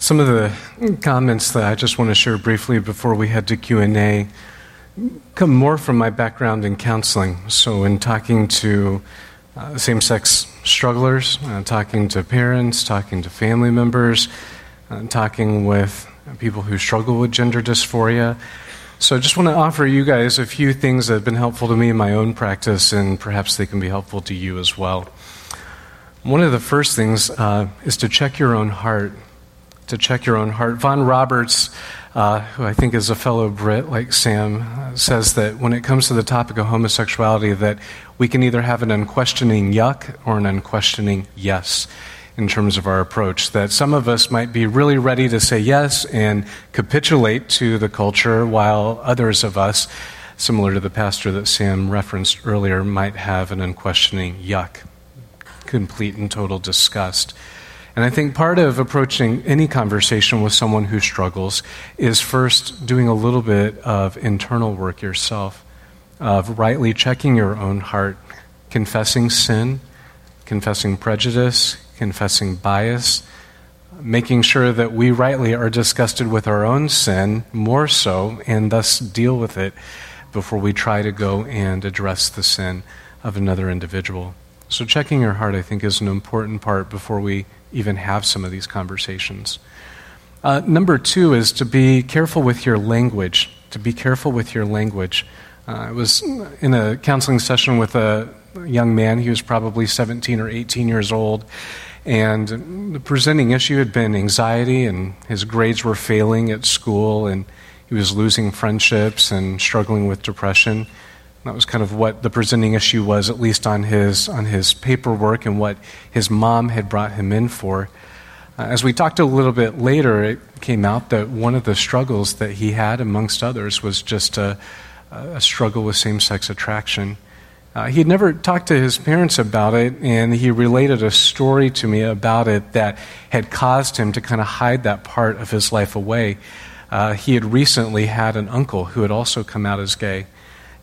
Some of the comments that I just want to share briefly before we head to Q&A come more from my background in counseling. So in talking to uh, same-sex strugglers, uh, talking to parents, talking to family members, uh, talking with people who struggle with gender dysphoria. So I just want to offer you guys a few things that have been helpful to me in my own practice, and perhaps they can be helpful to you as well. One of the first things uh, is to check your own heart. To check your own heart. Vaughan Roberts, uh, who I think is a fellow Brit like Sam, uh, says that when it comes to the topic of homosexuality, that we can either have an unquestioning yuck or an unquestioning yes in terms of our approach. That some of us might be really ready to say yes and capitulate to the culture, while others of us, similar to the pastor that Sam referenced earlier, might have an unquestioning yuck complete and total disgust. And I think part of approaching any conversation with someone who struggles is first doing a little bit of internal work yourself, of rightly checking your own heart, confessing sin, confessing prejudice, confessing bias, making sure that we rightly are disgusted with our own sin more so, and thus deal with it before we try to go and address the sin of another individual. So, checking your heart, I think, is an important part before we even have some of these conversations. Uh, number two is to be careful with your language. To be careful with your language. Uh, I was in a counseling session with a young man. He was probably 17 or 18 years old. And the presenting issue had been anxiety, and his grades were failing at school, and he was losing friendships and struggling with depression. That was kind of what the presenting issue was, at least on his, on his paperwork and what his mom had brought him in for. Uh, as we talked a little bit later, it came out that one of the struggles that he had, amongst others, was just a, a struggle with same sex attraction. Uh, he had never talked to his parents about it, and he related a story to me about it that had caused him to kind of hide that part of his life away. Uh, he had recently had an uncle who had also come out as gay.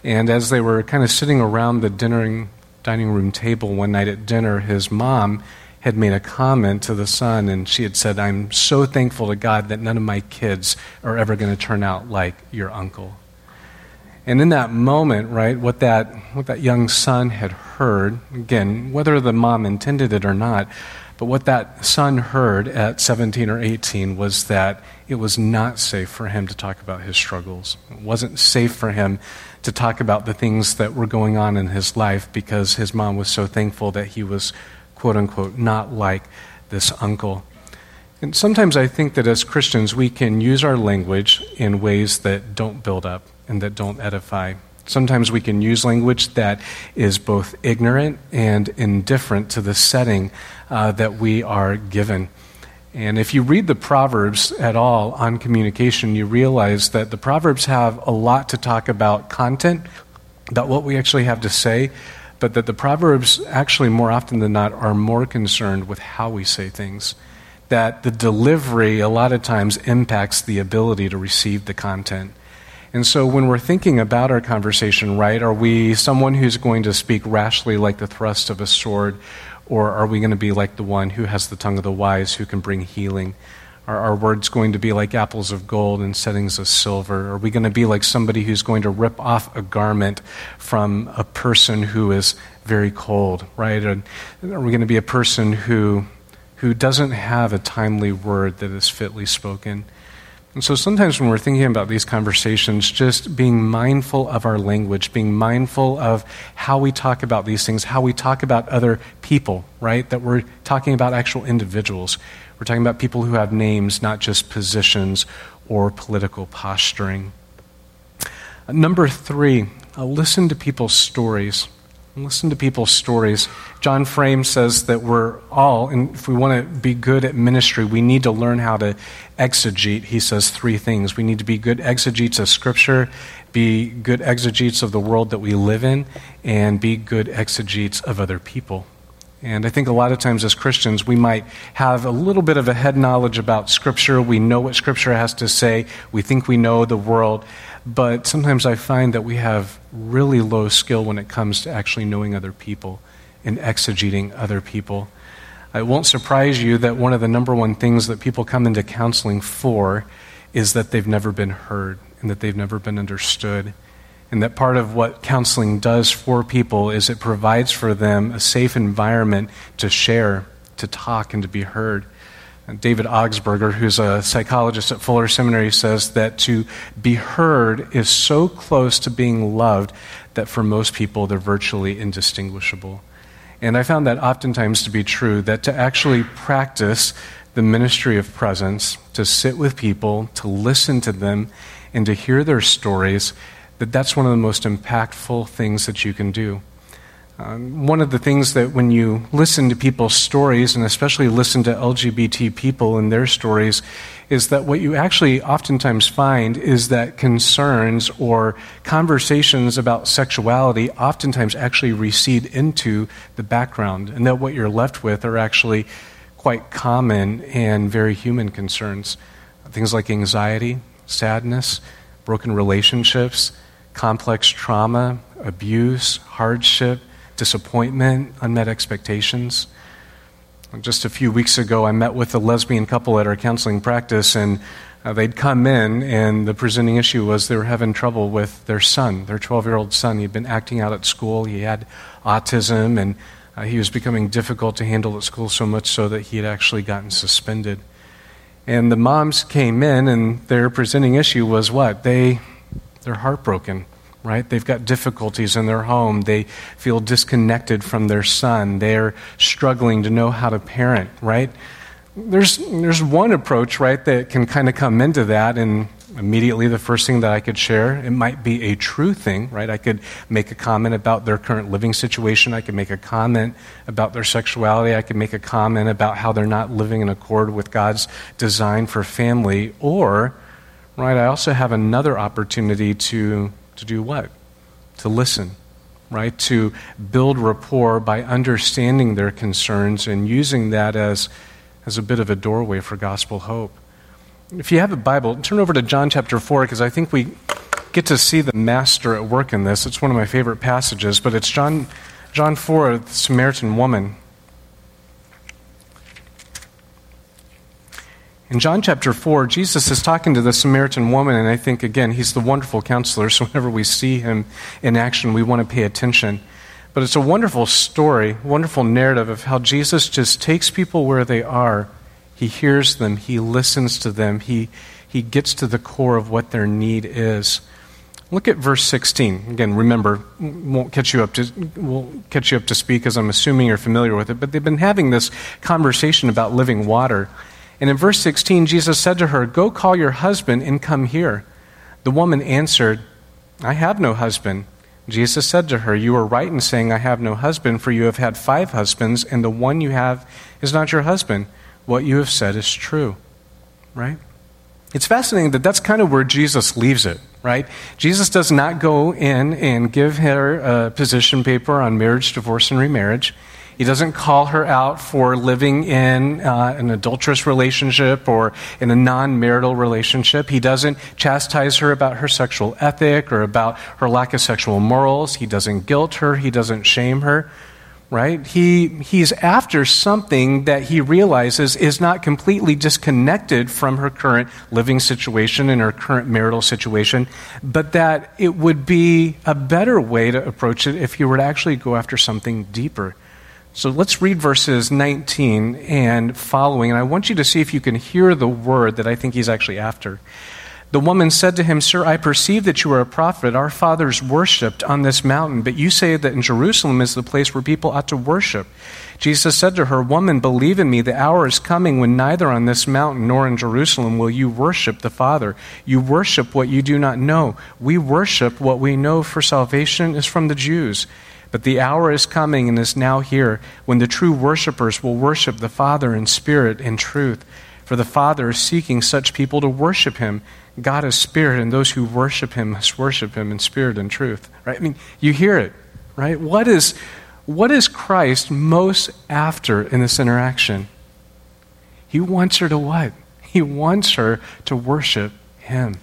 And as they were kind of sitting around the dining room table one night at dinner, his mom had made a comment to the son, and she had said, I'm so thankful to God that none of my kids are ever going to turn out like your uncle. And in that moment, right, what that, what that young son had heard, again, whether the mom intended it or not, but what that son heard at 17 or 18 was that it was not safe for him to talk about his struggles. It wasn't safe for him to talk about the things that were going on in his life because his mom was so thankful that he was, quote unquote, not like this uncle. And sometimes I think that as Christians, we can use our language in ways that don't build up and that don't edify. Sometimes we can use language that is both ignorant and indifferent to the setting uh, that we are given. And if you read the Proverbs at all on communication, you realize that the Proverbs have a lot to talk about content, about what we actually have to say, but that the Proverbs actually, more often than not, are more concerned with how we say things. That the delivery, a lot of times, impacts the ability to receive the content. And so when we're thinking about our conversation, right, are we someone who's going to speak rashly like the thrust of a sword? Or are we going to be like the one who has the tongue of the wise, who can bring healing? Are our words going to be like apples of gold and settings of silver? Are we going to be like somebody who's going to rip off a garment from a person who is very cold, right? Or are we going to be a person who, who doesn't have a timely word that is fitly spoken? And so sometimes when we're thinking about these conversations, just being mindful of our language, being mindful of how we talk about these things, how we talk about other people, right? That we're talking about actual individuals. We're talking about people who have names, not just positions or political posturing. Number three, uh, listen to people's stories. Listen to people's stories. John Frame says that we're all, and if we want to be good at ministry, we need to learn how to exegete. He says three things. We need to be good exegetes of Scripture, be good exegetes of the world that we live in, and be good exegetes of other people. And I think a lot of times as Christians, we might have a little bit of a head knowledge about Scripture. We know what Scripture has to say. We think we know the world. But sometimes I find that we have really low skill when it comes to actually knowing other people and exegeting other people. It won't surprise you that one of the number one things that people come into counseling for is that they've never been heard and that they've never been understood. And that part of what counseling does for people is it provides for them a safe environment to share, to talk, and to be heard. David Augsburger, who's a psychologist at Fuller Seminary, says that to be heard is so close to being loved that for most people they're virtually indistinguishable. And I found that oftentimes to be true, that to actually practice the ministry of presence, to sit with people, to listen to them, and to hear their stories, that that's one of the most impactful things that you can do. Um, one of the things that when you listen to people's stories, and especially listen to LGBT people and their stories, is that what you actually oftentimes find is that concerns or conversations about sexuality oftentimes actually recede into the background, and that what you're left with are actually quite common and very human concerns. Things like anxiety, sadness, broken relationships, complex trauma, abuse, hardship disappointment, unmet expectations. Just a few weeks ago, I met with a lesbian couple at our counseling practice, and uh, they'd come in, and the presenting issue was they were having trouble with their son, their 12 year old son. He'd been acting out at school, he had autism, and uh, he was becoming difficult to handle at school so much so that he had actually gotten suspended. And the moms came in, and their presenting issue was what? They, they're heartbroken right? They've got difficulties in their home. They feel disconnected from their son. They're struggling to know how to parent, right? There's, there's one approach, right, that can kind of come into that, and immediately the first thing that I could share, it might be a true thing, right? I could make a comment about their current living situation. I could make a comment about their sexuality. I could make a comment about how they're not living in accord with God's design for family. Or, right, I also have another opportunity to to do what? To listen, right? To build rapport by understanding their concerns and using that as, as a bit of a doorway for gospel hope. If you have a Bible, turn over to John chapter 4 because I think we get to see the master at work in this. It's one of my favorite passages, but it's John, John 4, the Samaritan woman. In John chapter 4, Jesus is talking to the Samaritan woman, and I think, again, he's the wonderful counselor, so whenever we see him in action, we want to pay attention. But it's a wonderful story, wonderful narrative of how Jesus just takes people where they are. He hears them, he listens to them, he, he gets to the core of what their need is. Look at verse 16. Again, remember, won't catch you up to will catch you up to speak as I'm assuming you're familiar with it, but they've been having this conversation about living water. And in verse 16, Jesus said to her, Go call your husband and come here. The woman answered, I have no husband. Jesus said to her, You are right in saying, I have no husband, for you have had five husbands, and the one you have is not your husband. What you have said is true. Right? It's fascinating that that's kind of where Jesus leaves it, right? Jesus does not go in and give her a position paper on marriage, divorce, and remarriage. He doesn't call her out for living in uh, an adulterous relationship or in a non marital relationship. He doesn't chastise her about her sexual ethic or about her lack of sexual morals. He doesn't guilt her. He doesn't shame her. Right? He, he's after something that he realizes is not completely disconnected from her current living situation and her current marital situation, but that it would be a better way to approach it if he were to actually go after something deeper so let's read verses 19 and following, and I want you to see if you can hear the word that I think he's actually after. The woman said to him, Sir, I perceive that you are a prophet. Our fathers worshipped on this mountain, but you say that in Jerusalem is the place where people ought to worship. Jesus said to her, Woman, believe in me, the hour is coming when neither on this mountain nor in Jerusalem will you worship the Father. You worship what you do not know. We worship what we know, for salvation is from the Jews. But the hour is coming and is now here when the true worshippers will worship the Father in spirit and truth. For the Father is seeking such people to worship him. God is spirit, and those who worship him must worship him in spirit and truth. Right? I mean, you hear it, right? What is, what is Christ most after in this interaction? He wants her to what? He wants her to worship him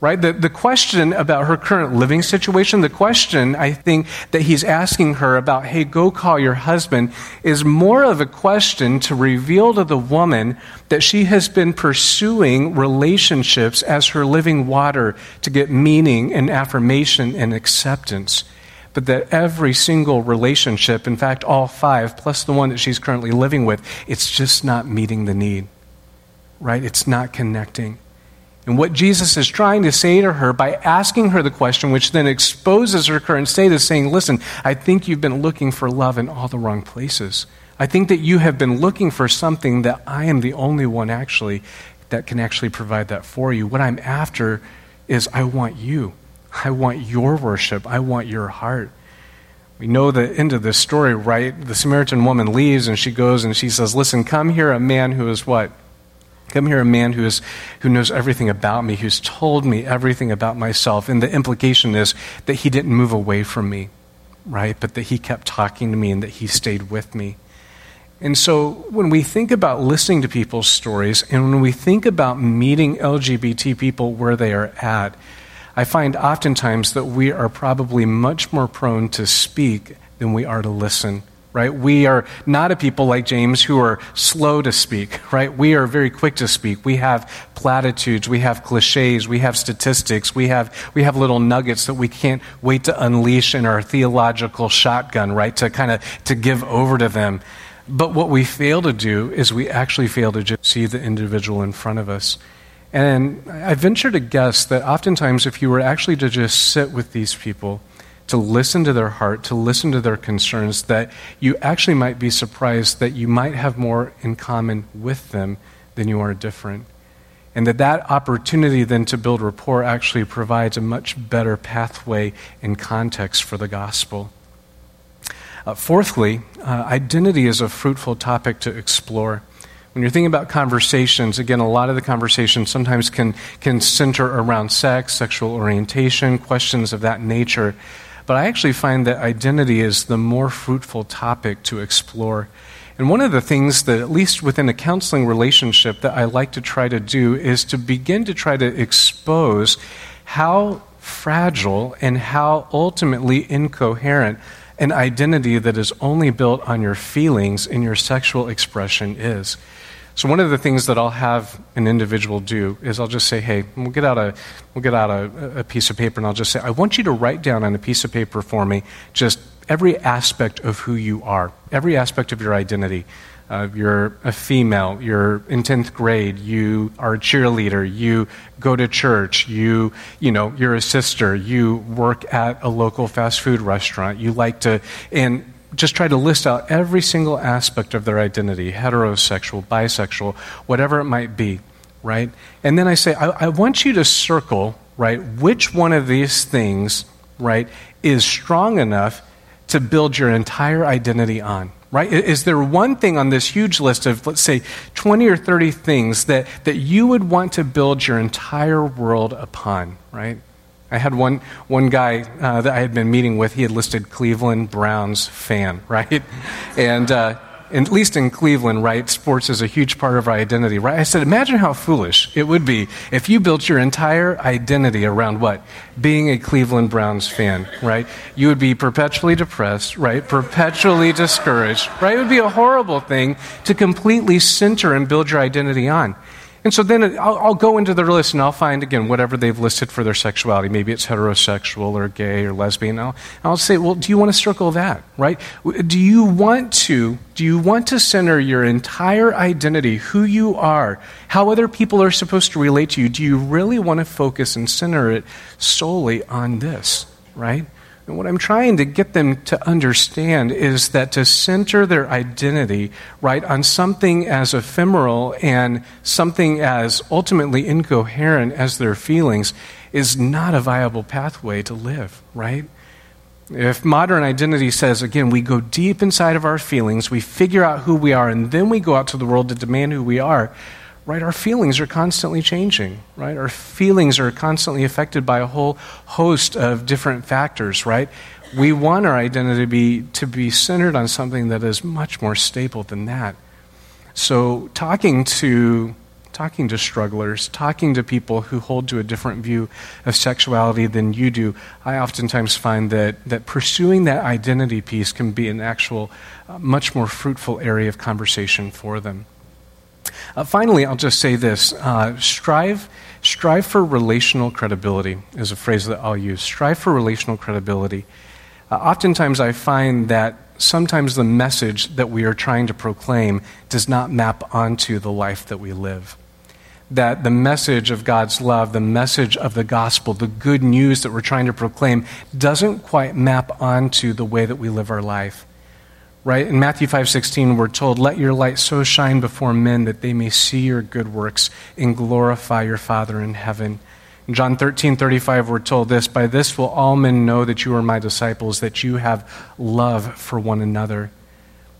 right? The, the question about her current living situation, the question I think that he's asking her about, hey, go call your husband, is more of a question to reveal to the woman that she has been pursuing relationships as her living water to get meaning and affirmation and acceptance. But that every single relationship, in fact, all five, plus the one that she's currently living with, it's just not meeting the need, right? It's not connecting. And what Jesus is trying to say to her by asking her the question, which then exposes her current state, is saying, Listen, I think you've been looking for love in all the wrong places. I think that you have been looking for something that I am the only one actually that can actually provide that for you. What I'm after is I want you. I want your worship. I want your heart. We know the end of this story, right? The Samaritan woman leaves and she goes and she says, Listen, come here, a man who is what? Come here, a man who, is, who knows everything about me, who's told me everything about myself. And the implication is that he didn't move away from me, right? But that he kept talking to me and that he stayed with me. And so when we think about listening to people's stories and when we think about meeting LGBT people where they are at, I find oftentimes that we are probably much more prone to speak than we are to listen right? We are not a people like James who are slow to speak, right? We are very quick to speak. We have platitudes, we have cliches, we have statistics, we have, we have little nuggets that we can't wait to unleash in our theological shotgun, right? To kind of, to give over to them. But what we fail to do is we actually fail to just see the individual in front of us. And I venture to guess that oftentimes if you were actually to just sit with these people, to listen to their heart, to listen to their concerns, that you actually might be surprised that you might have more in common with them than you are different. And that that opportunity then to build rapport actually provides a much better pathway and context for the gospel. Uh, fourthly, uh, identity is a fruitful topic to explore. When you're thinking about conversations, again, a lot of the conversations sometimes can, can center around sex, sexual orientation, questions of that nature. But I actually find that identity is the more fruitful topic to explore. And one of the things that, at least within a counseling relationship, that I like to try to do is to begin to try to expose how fragile and how ultimately incoherent an identity that is only built on your feelings and your sexual expression is. So one of the things that I'll have an individual do is I'll just say, "Hey, we'll get out a we'll get out a, a piece of paper and I'll just say, I want you to write down on a piece of paper for me just every aspect of who you are, every aspect of your identity." Uh, you're a female, you're in 10th grade, you are a cheerleader, you go to church, you, you know, you're a sister, you work at a local fast food restaurant, you like to, and just try to list out every single aspect of their identity heterosexual, bisexual, whatever it might be, right? And then I say, I, I, want you to circle, right, which one of these things, right, is strong enough to build your entire identity on. Right? Is there one thing on this huge list of, let's say, 20 or 30 things that, that you would want to build your entire world upon? Right? I had one, one guy uh, that I had been meeting with, he had listed Cleveland Browns fan, right? And uh, at least in Cleveland, right, sports is a huge part of our identity, right? I said, imagine how foolish it would be if you built your entire identity around what? Being a Cleveland Browns fan, right? You would be perpetually depressed, right? Perpetually discouraged, right? It would be a horrible thing to completely center and build your identity on. And so then I'll, I'll, go into their list and I'll find, again, whatever they've listed for their sexuality. Maybe it's heterosexual or gay or lesbian. I'll, I'll say, well, do you want to circle that, right? Do you want to, do you want to center your entire identity, who you are, how other people are supposed to relate to you? Do you really want to focus and center it solely on this, right? And what I'm trying to get them to understand is that to center their identity, right, on something as ephemeral and something as ultimately incoherent as their feelings is not a viable pathway to live, right? If modern identity says, again, we go deep inside of our feelings, we figure out who we are, and then we go out to the world to demand who we are, right? Our feelings are constantly changing, right? Our feelings are constantly affected by a whole host of different factors, right? We want our identity to be, to be centered on something that is much more stable than that. So, talking to talking to strugglers, talking to people who hold to a different view of sexuality than you do, I oftentimes find that, that pursuing that identity piece can be an actual, uh, much more fruitful area of conversation for them. Uh, finally, I'll just say this uh, strive, strive for relational credibility, is a phrase that I'll use. Strive for relational credibility. Uh, oftentimes, I find that sometimes the message that we are trying to proclaim does not map onto the life that we live that the message of God's love, the message of the gospel, the good news that we're trying to proclaim doesn't quite map onto the way that we live our life. Right? In Matthew 5:16 we're told, "Let your light so shine before men that they may see your good works and glorify your Father in heaven." In John 13:35 we're told this, "By this will all men know that you are my disciples, that you have love for one another."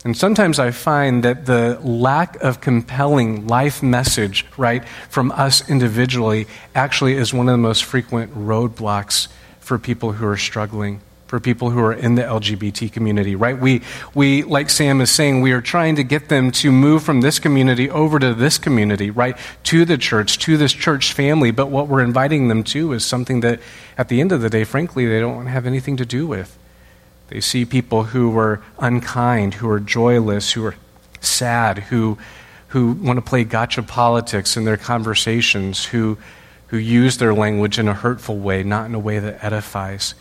And sometimes I find that the lack of compelling life message, right, from us individually actually is one of the most frequent roadblocks for people who are struggling, for people who are in the LGBT community, right? We, we, like Sam is saying, we are trying to get them to move from this community over to this community, right, to the church, to this church family. But what we're inviting them to is something that, at the end of the day, frankly, they don't have anything to do with. They see people who are unkind, who are joyless, who are sad, who, who want to play gotcha politics in their conversations, who, who use their language in a hurtful way, not in a way that edifies.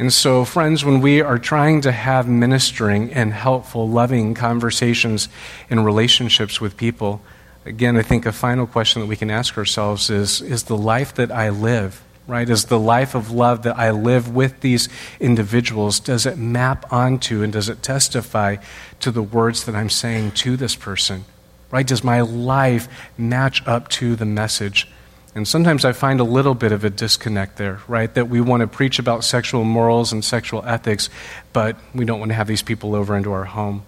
And so, friends, when we are trying to have ministering and helpful, loving conversations and relationships with people, again, I think a final question that we can ask ourselves is Is the life that I live right? Is the life of love that I live with these individuals, does it map onto and does it testify to the words that I'm saying to this person? Right? Does my life match up to the message? And sometimes I find a little bit of a disconnect there, right? That we want to preach about sexual morals and sexual ethics, but we don't want to have these people over into our home.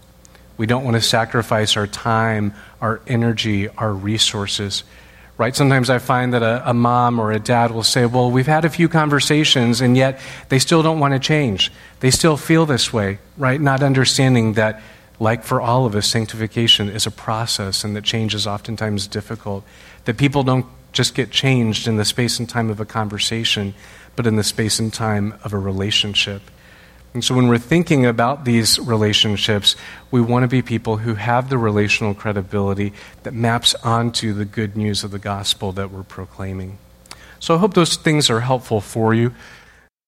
We don't want to sacrifice our time, our energy, our resources right? Sometimes I find that a, a, mom or a dad will say, Well, we've had a few conversations, and yet they still don't want to change. They still feel this way, right? Not understanding that, like for all of us, sanctification is a process and that change is oftentimes difficult. That people don't just get changed in the space and time of a conversation, but in the space and time of a relationship. And so when we're thinking about these relationships, we want to be people who have the relational credibility that maps onto the good news of the gospel that we're proclaiming. So I hope those things are helpful for you.